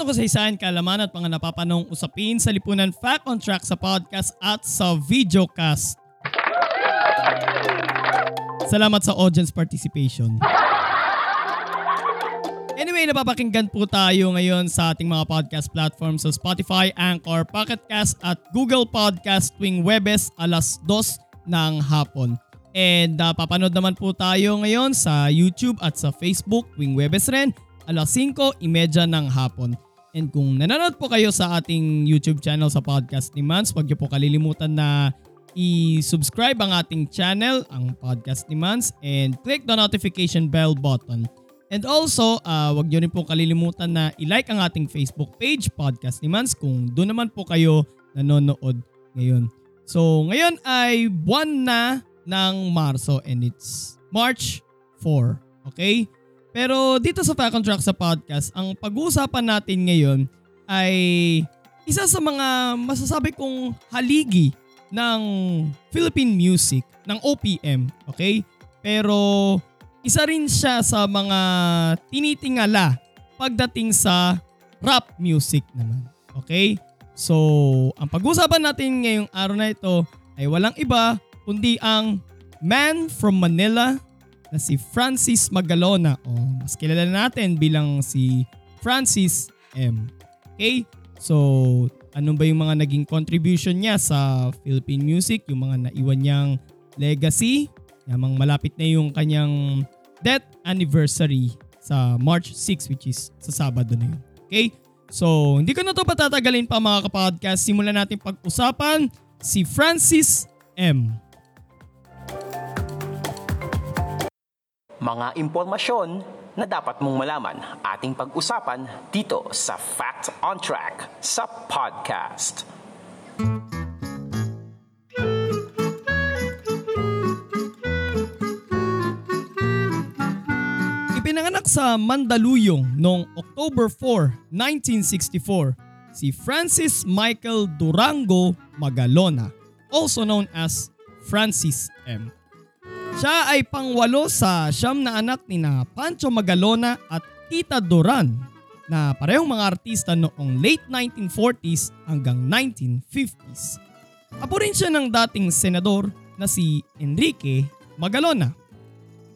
Sa isahan, kalaman at mga napapanong usapin sa lipunan Fact on Track sa podcast at sa videocast. Salamat sa audience participation. Anyway, napapakinggan po tayo ngayon sa ating mga podcast platforms sa Spotify, Anchor, Pocket Cast at Google Podcast tuwing Webes alas 2 ng hapon. And uh, papanood naman po tayo ngayon sa YouTube at sa Facebook tuwing Webes rin alas 5.30 ng hapon. And kung nanonood po kayo sa ating YouTube channel sa podcast ni Mans, huwag niyo po kalilimutan na i-subscribe ang ating channel, ang podcast ni Mans, and click the notification bell button. And also, uh, wag niyo rin po kalilimutan na i-like ang ating Facebook page, Podcast ni Mans, kung doon naman po kayo nanonood ngayon. So, ngayon ay buwan na ng Marso and it's March 4. Okay? Pero dito sa Fact on Track sa podcast, ang pag-uusapan natin ngayon ay isa sa mga masasabi kong haligi ng Philippine music, ng OPM, okay? Pero isa rin siya sa mga tinitingala pagdating sa rap music naman, okay? So, ang pag-uusapan natin ngayong araw na ito ay walang iba kundi ang Man from Manila na si Francis Magalona o mas kilala natin bilang si Francis M. Okay? So, ano ba yung mga naging contribution niya sa Philippine music, yung mga naiwan niyang legacy, yamang malapit na yung kanyang death anniversary sa March 6 which is sa Sabado na yun. Okay? So, hindi ko na to patatagalin pa mga kapodcast. Simulan natin pag-usapan si Francis M. Mga impormasyon na dapat mong malaman ating pag-usapan dito sa Fact on Track sa podcast. Ipinanganak sa Mandaluyong noong October 4, 1964 si Francis Michael Durango Magalona, also known as Francis M. Siya ay pangwalo sa siyam na anak ni na Pancho Magalona at Tita Duran na parehong mga artista noong late 1940s hanggang 1950s. Apo rin siya ng dating senador na si Enrique Magalona.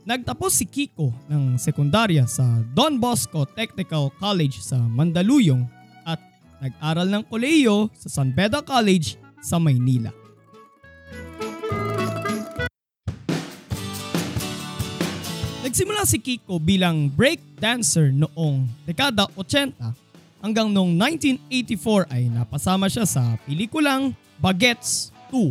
Nagtapos si Kiko ng sekundarya sa Don Bosco Technical College sa Mandaluyong at nag-aral ng kolehiyo sa San Beda College sa Maynila. Nagsimula si Kiko bilang break dancer noong dekada 80 hanggang noong 1984 ay napasama siya sa pelikulang Bagets 2.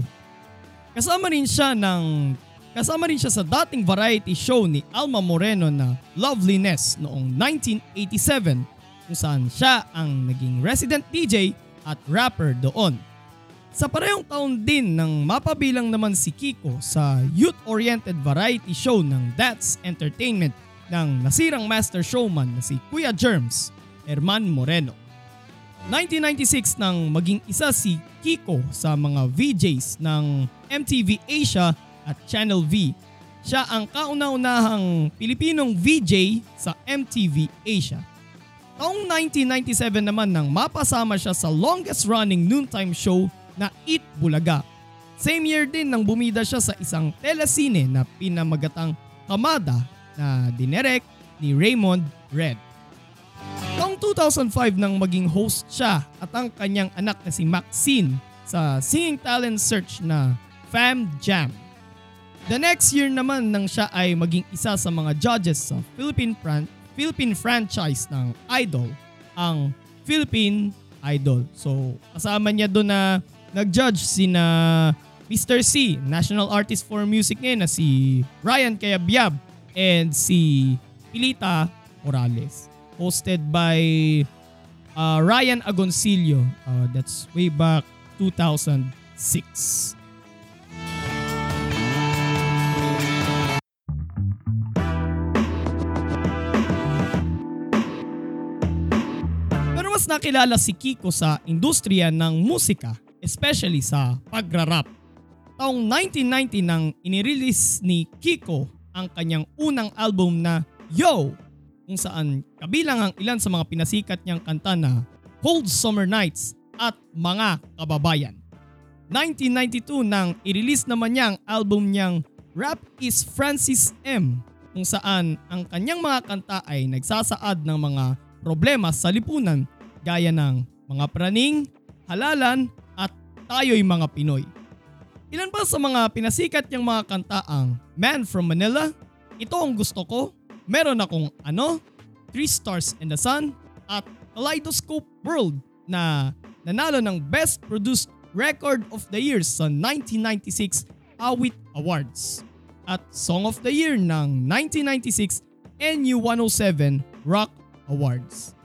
Kasama rin siya ng kasama rin siya sa dating variety show ni Alma Moreno na Loveliness noong 1987 kung saan siya ang naging resident DJ at rapper doon. Sa parehong taon din nang mapabilang naman si Kiko sa youth-oriented variety show ng That's Entertainment ng nasirang master showman na si Kuya Germs, Herman Moreno. 1996 nang maging isa si Kiko sa mga VJs ng MTV Asia at Channel V. Siya ang kauna-unahang Pilipinong VJ sa MTV Asia. Taong 1997 naman nang mapasama siya sa longest running noontime show na Eat Bulaga. Same year din nang bumida siya sa isang telesine na pinamagatang Kamada na dinerek ni Raymond Red. Noong 2005 nang maging host siya at ang kanyang anak na si Maxine sa singing talent search na Fam Jam. The next year naman nang siya ay maging isa sa mga judges sa Philippine, Fran- Philippine franchise ng Idol, ang Philippine Idol. So kasama niya doon na nag-judge sina Mr. C, National Artist for Music ngayon na si Ryan Cayabyab and si Pilita Morales. Hosted by uh, Ryan Agoncillo. Uh, that's way back 2006. Pero mas nakilala si Kiko sa industriya ng musika, especially sa pagrarap. Taong 1990 nang inirelease ni Kiko ang kanyang unang album na Yo! Kung saan kabilang ang ilan sa mga pinasikat niyang kanta na Cold Summer Nights at Mga Kababayan. 1992 nang i-release naman niya ang album niyang Rap is Francis M kung saan ang kanyang mga kanta ay nagsasaad ng mga problema sa lipunan gaya ng mga praning, halalan tayo'y mga Pinoy. Ilan pa sa mga pinasikat niyang mga kanta ang Man from Manila, Ito ang gusto ko, Meron akong ano, Three Stars in the Sun at Kaleidoscope World na nanalo ng Best Produced Record of the Year sa 1996 Awit Awards at Song of the Year ng 1996 NU107 Rock Awards.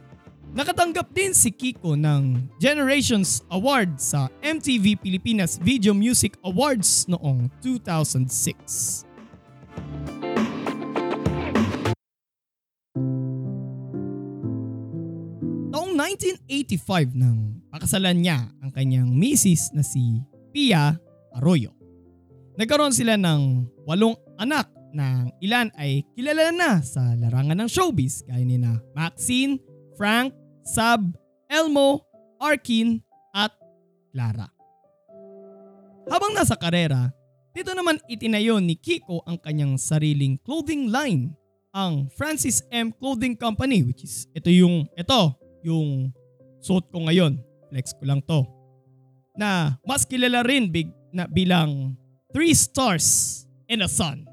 Nakatanggap din si Kiko ng Generations Award sa MTV Pilipinas Video Music Awards noong 2006. Taong 1985 nang pakasalan niya ang kanyang misis na si Pia Arroyo. Nagkaroon sila ng walong anak na ilan ay kilala na sa larangan ng showbiz gaya ni na Maxine, Frank, Sab, Elmo, Arkin at Clara. Habang nasa karera, dito naman itinayo ni Kiko ang kanyang sariling clothing line, ang Francis M Clothing Company which is ito yung ito yung suot ko ngayon. Flex ko lang to. Na mas kilala rin big, na bilang 3 stars in a sun.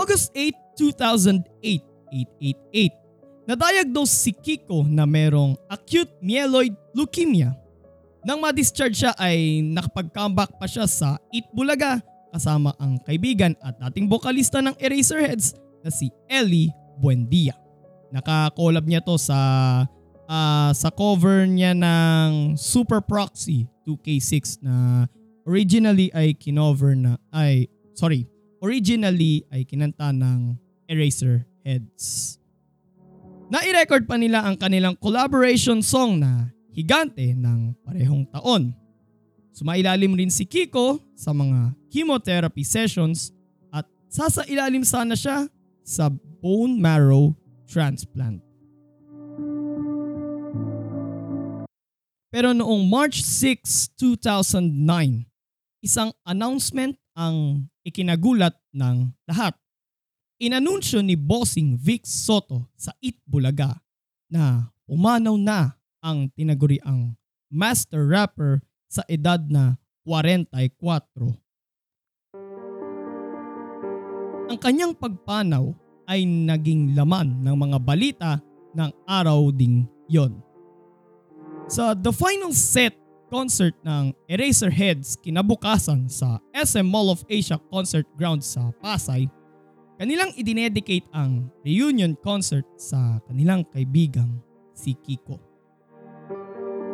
August 8, 2008, 888. Nadiagnose si Kiko na merong acute myeloid leukemia. Nang ma-discharge siya ay nakapag-comeback pa siya sa Itbulaga kasama ang kaibigan at dating bokalista ng Eraserheads na si Ellie Buendia. Naka-collab niya to sa uh, sa cover niya ng Super Proxy 2K6 na originally ay kinover na ay sorry originally ay kinanta ng Eraserheads. Na-record pa nila ang kanilang collaboration song na Higante ng parehong taon. Sumailalim rin si Kiko sa mga chemotherapy sessions at sasailalim sana siya sa bone marrow transplant. Pero noong March 6, 2009, isang announcement ang ikinagulat ng lahat. Inanunsyo ni Bossing Vic Soto sa Itbulaga na umanaw na ang tinaguriang master rapper sa edad na 44. Ang kanyang pagpanaw ay naging laman ng mga balita ng araw ding yon. Sa The Final Set concert ng Eraserheads kinabukasan sa SM Mall of Asia Concert Ground sa Pasay, kanilang idinedicate ang reunion concert sa kanilang kaibigang si Kiko.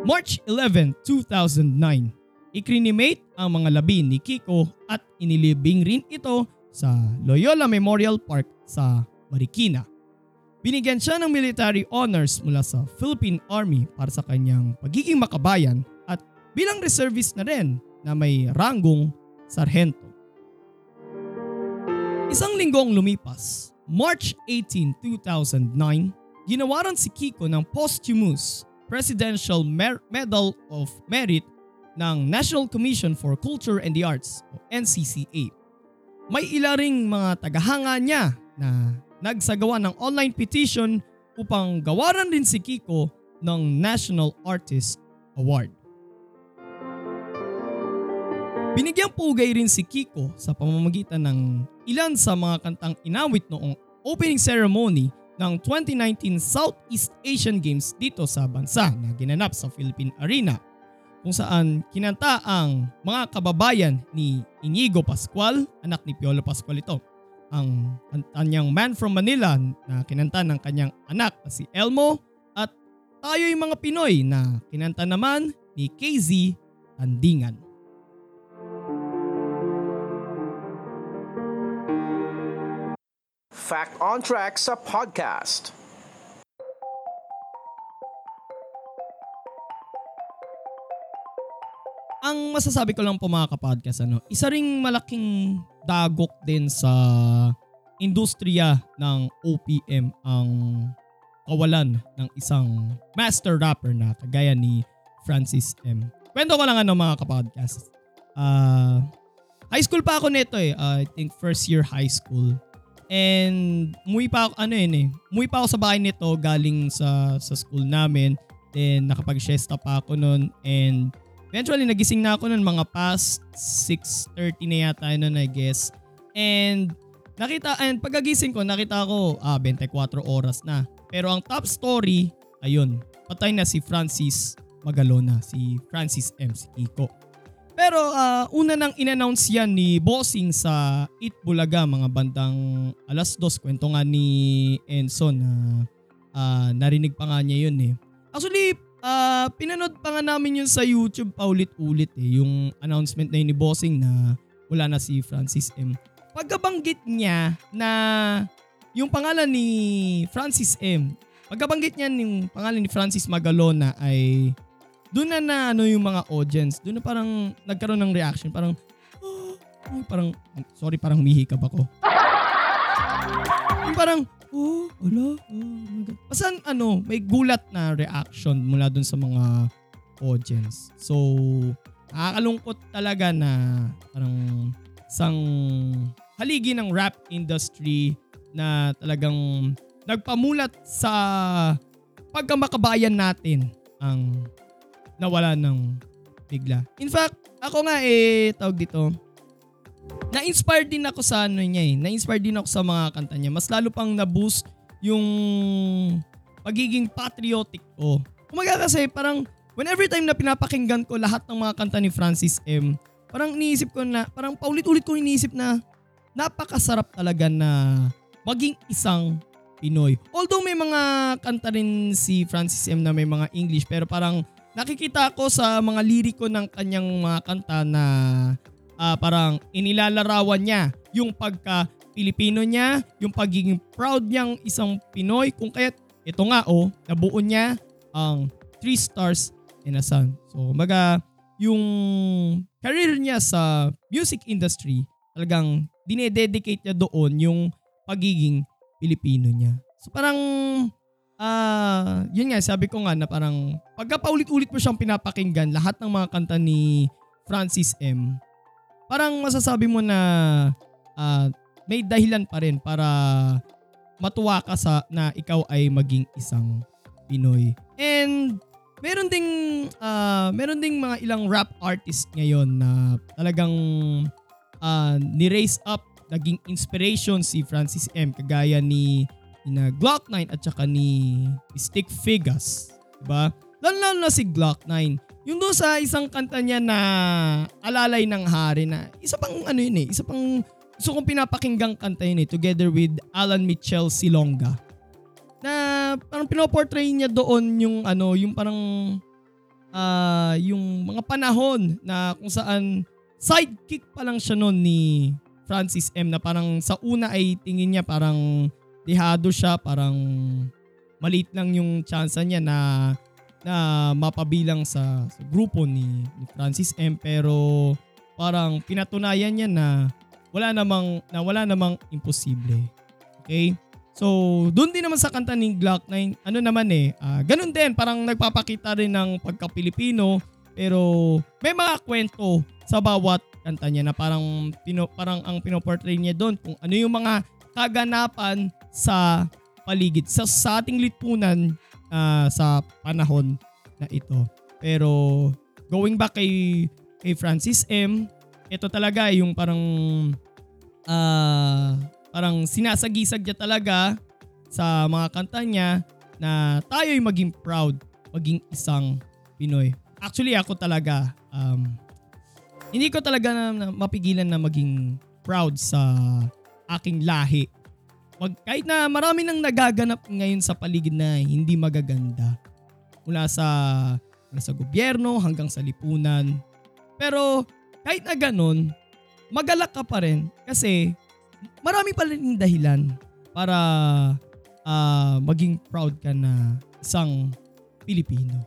March 11, 2009, ikrinimate ang mga labi ni Kiko at inilibing rin ito sa Loyola Memorial Park sa Marikina. Binigyan siya ng military honors mula sa Philippine Army para sa kanyang pagiging makabayan bilang reservist na rin na may ranggong sarhento. Isang linggong lumipas, March 18, 2009, ginawaran si Kiko ng posthumous Presidential Mer- Medal of Merit ng National Commission for Culture and the Arts o NCCA. May ila mga tagahanga niya na nagsagawa ng online petition upang gawaran din si Kiko ng National Artist Award. Binigyang pugay rin si Kiko sa pamamagitan ng ilan sa mga kantang inawit noong opening ceremony ng 2019 Southeast Asian Games dito sa bansa na ginanap sa Philippine Arena kung saan kinanta ang mga kababayan ni Inigo Pascual, anak ni Piolo Pascual ito, ang kanyang Man from Manila na kinanta ng kanyang anak na si Elmo at tayo'y mga Pinoy na kinanta naman ni KZ Tandingan. Fact on Track sa podcast. Ang masasabi ko lang po mga kapodcast, ano, isa ring malaking dagok din sa industriya ng OPM ang kawalan ng isang master rapper na kagaya ni Francis M. Kwento ko lang ano mga kapodcast. Uh, high school pa ako nito eh. Uh, I think first year high school. And muwi pa ako, ano yun eh, muwi pa ako sa bahay nito galing sa, sa school namin. Then nakapag-siesta pa ako noon and Eventually, nagising na ako nun mga past 6.30 na yata nun I guess. And nakita, and pagkagising ko, nakita ko, ah, 24 oras na. Pero ang top story, ayun, patay na si Francis Magalona, si Francis M. si Kiko. Pero uh, una nang inannounce yan ni Bossing sa Eat Bulaga mga bandang alas dos. Kwento nga ni Enzo na uh, narinig pa nga niya yun eh. Actually, uh, pinanood pa nga namin yun sa YouTube paulit-ulit eh, yung announcement na yun ni Bossing na wala na si Francis M. Pagkabanggit niya na yung pangalan ni Francis M, pagkabanggit niya yung pangalan ni Francis Magalona ay doon na na ano yung mga audience, doon na parang nagkaroon ng reaction, parang oh, parang sorry parang humihikab ako. yung parang oh, wala, oh my God. Basta ano, may gulat na reaction mula dun sa mga audience. So, nakakalungkot talaga na parang isang haligi ng rap industry na talagang nagpamulat sa pagkamakabayan natin ang nawala ng bigla. In fact, ako nga eh, tawag dito, na-inspire din ako sa ano niya eh. Na-inspire din ako sa mga kanta niya. Mas lalo pang na-boost yung pagiging patriotic ko. Kumaga kasi parang whenever time na pinapakinggan ko lahat ng mga kanta ni Francis M, parang iniisip ko na, parang paulit-ulit ko iniisip na napakasarap talaga na maging isang Pinoy. Although may mga kanta rin si Francis M na may mga English pero parang nakikita ko sa mga liriko ng kanyang mga kanta na uh, parang inilalarawan niya yung pagka Pilipino niya, yung pagiging proud niyang isang Pinoy kung kaya ito nga oh, nabuo niya ang 3 stars in a sun. So, maga yung career niya sa music industry, talagang dinededicate niya doon yung pagiging Pilipino niya. So parang ah uh, yun nga sabi ko nga na parang pagka paulit-ulit mo siyang pinapakinggan lahat ng mga kanta ni Francis M parang masasabi mo na uh, may dahilan pa rin para matuwa ka sa na ikaw ay maging isang Pinoy. And meron ding uh, meron ding mga ilang rap artist ngayon na talagang uh, ni-raise up naging inspiration si Francis M kagaya ni na Glock 9 at saka ni Stick Figas, 'di ba? Lalo na si Glock 9 yung doon sa isang kanta niya na Alalay ng Hari na isa pang ano yun eh, isa pang gusto kong pinapakinggang kanta yun eh, together with Alan Mitchell Silonga. Na parang pinoportray niya doon yung ano, yung parang uh, yung mga panahon na kung saan sidekick pa lang siya noon ni Francis M na parang sa una ay tingin niya parang dehado siya, parang maliit lang yung chance niya na na mapabilang sa, sa grupo ni, ni Francis M pero parang pinatunayan niya na wala namang na wala namang imposible. Okay? So, doon din naman sa kanta ni Glock 9, ano naman eh, uh, ganun din, parang nagpapakita rin ng pagka-Pilipino, pero may mga kwento sa bawat kanta niya na parang, pino, parang ang pinoportray niya doon kung ano yung mga kaganapan sa paligid. Sa, sa ating lipunan, uh, sa panahon na ito. Pero going back kay kay Francis M, ito talaga yung parang uh, parang sinasagisag niya talaga sa mga kanta niya na tayo'y maging proud, maging isang Pinoy. Actually ako talaga um, hindi ko talaga na, na mapigilan na maging proud sa aking lahi. Wag, kahit na marami nang nagaganap ngayon sa paligid na hindi magaganda. Mula sa, mula sa gobyerno hanggang sa lipunan. Pero kahit na ganun, magalak ka pa rin kasi marami pa rin dahilan para uh, maging proud ka na isang Pilipino.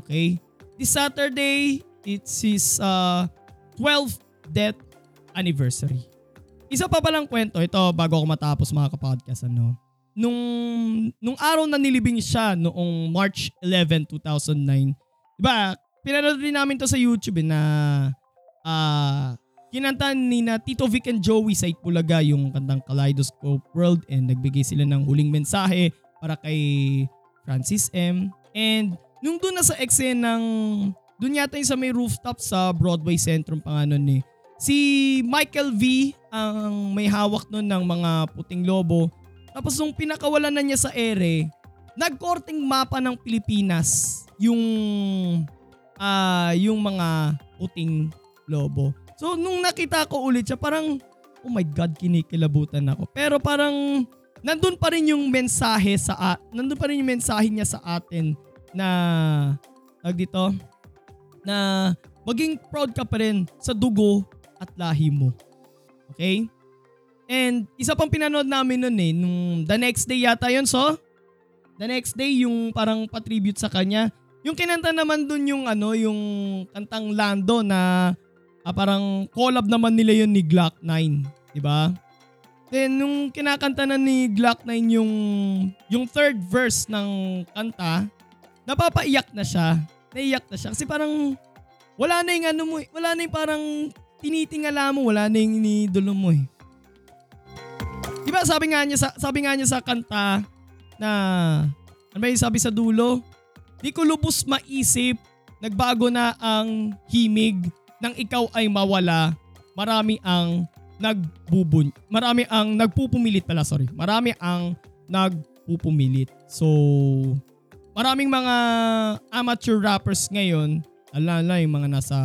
Okay? This Saturday, it's his uh, 12th death anniversary. Isa pa palang kwento, ito bago ako matapos mga kapodcast, ano. Nung, nung araw na nilibing siya noong March 11, 2009, diba, pinanood din namin to sa YouTube eh, na uh, kinanta ni na Tito Vic and Joey sa Itbulaga yung kantang Kaleidoscope World and nagbigay sila ng huling mensahe para kay Francis M. And nung doon na sa eksena ng doon yata yung sa may rooftop sa Broadway Centrum pa nga nun eh. Si Michael V ang may hawak nun ng mga puting lobo. Tapos nung pinakawalan na niya sa ere, nagkorting mapa ng Pilipinas yung uh, yung mga puting lobo. So nung nakita ko ulit siya parang oh my god kinikilabutan ako. Pero parang nandun pa rin yung mensahe sa uh, nandun pa rin yung mensahe niya sa atin na tag dito na maging proud ka pa rin sa dugo at lahi mo. Okay? And isa pang pinanood namin nun eh, nung the next day yata yun, so? The next day, yung parang patribute sa kanya. Yung kinanta naman dun yung ano, yung kantang Lando na ah, parang collab naman nila yun ni Glock 9, di ba? Then nung kinakanta na ni Glock 9 yung yung third verse ng kanta, napapaiyak na siya. Naiyak na siya kasi parang wala na yung ano mo, wala na yung parang tinitingala mo, wala na yung iniidolo mo eh. Di sabi nga niya sa sabi nga niya sa kanta na ano ba yung sabi sa dulo? Di ko lubos maisip, nagbago na ang himig nang ikaw ay mawala, marami ang nagbubun marami ang nagpupumilit pala sorry marami ang nagpupumilit so maraming mga amateur rappers ngayon alala yung mga nasa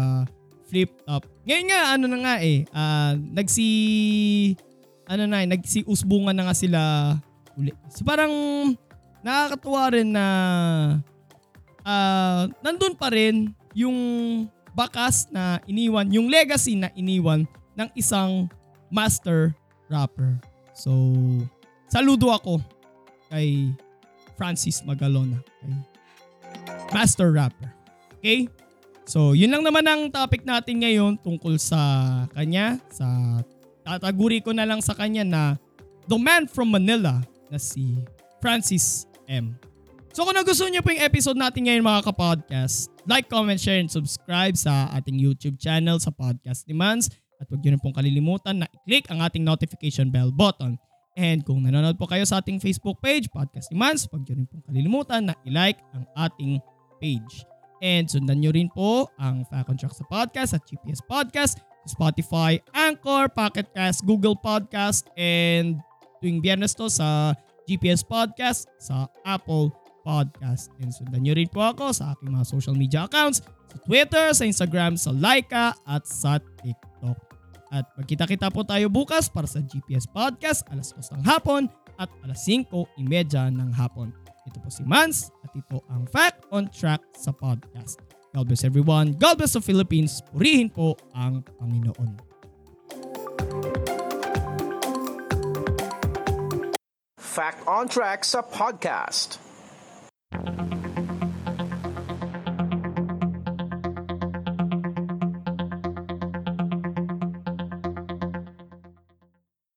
flip top ngayon nga ano na nga eh uh, nagsi ano na eh nagsi usbungan na nga sila uli so parang nakakatuwa rin na uh, nandun pa rin yung bakas na iniwan, yung legacy na iniwan ng isang master rapper. So, saludo ako kay Francis Magalona. Kay master rapper. Okay? So, yun lang naman ang topic natin ngayon tungkol sa kanya. Sa tataguri ko na lang sa kanya na the man from Manila na si Francis M. So kung nagustuhan niyo po yung episode natin ngayon mga kapodcast, like, comment, share, and subscribe sa ating YouTube channel sa Podcast Demands. At huwag niyo rin pong kalilimutan na i-click ang ating notification bell button. And kung nanonood po kayo sa ating Facebook page, Podcast Demands, huwag niyo rin pong kalilimutan na i-like ang ating page. And sundan niyo rin po ang Fact on Track sa podcast at GPS Podcast, Spotify, Anchor, Pocket Cast, Google Podcast, and tuwing biyernes to sa GPS Podcast, sa Apple Podcast. And sundan nyo rin po ako sa aking mga social media accounts, sa Twitter, sa Instagram, sa Laika at sa TikTok. At magkita-kita po tayo bukas para sa GPS Podcast alas 2 ng hapon at alas 5.30 ng hapon. Ito po si Mans at ito ang Fact on Track sa podcast. God bless everyone. God bless the Philippines. Purihin po ang Panginoon. Fact on Track sa podcast.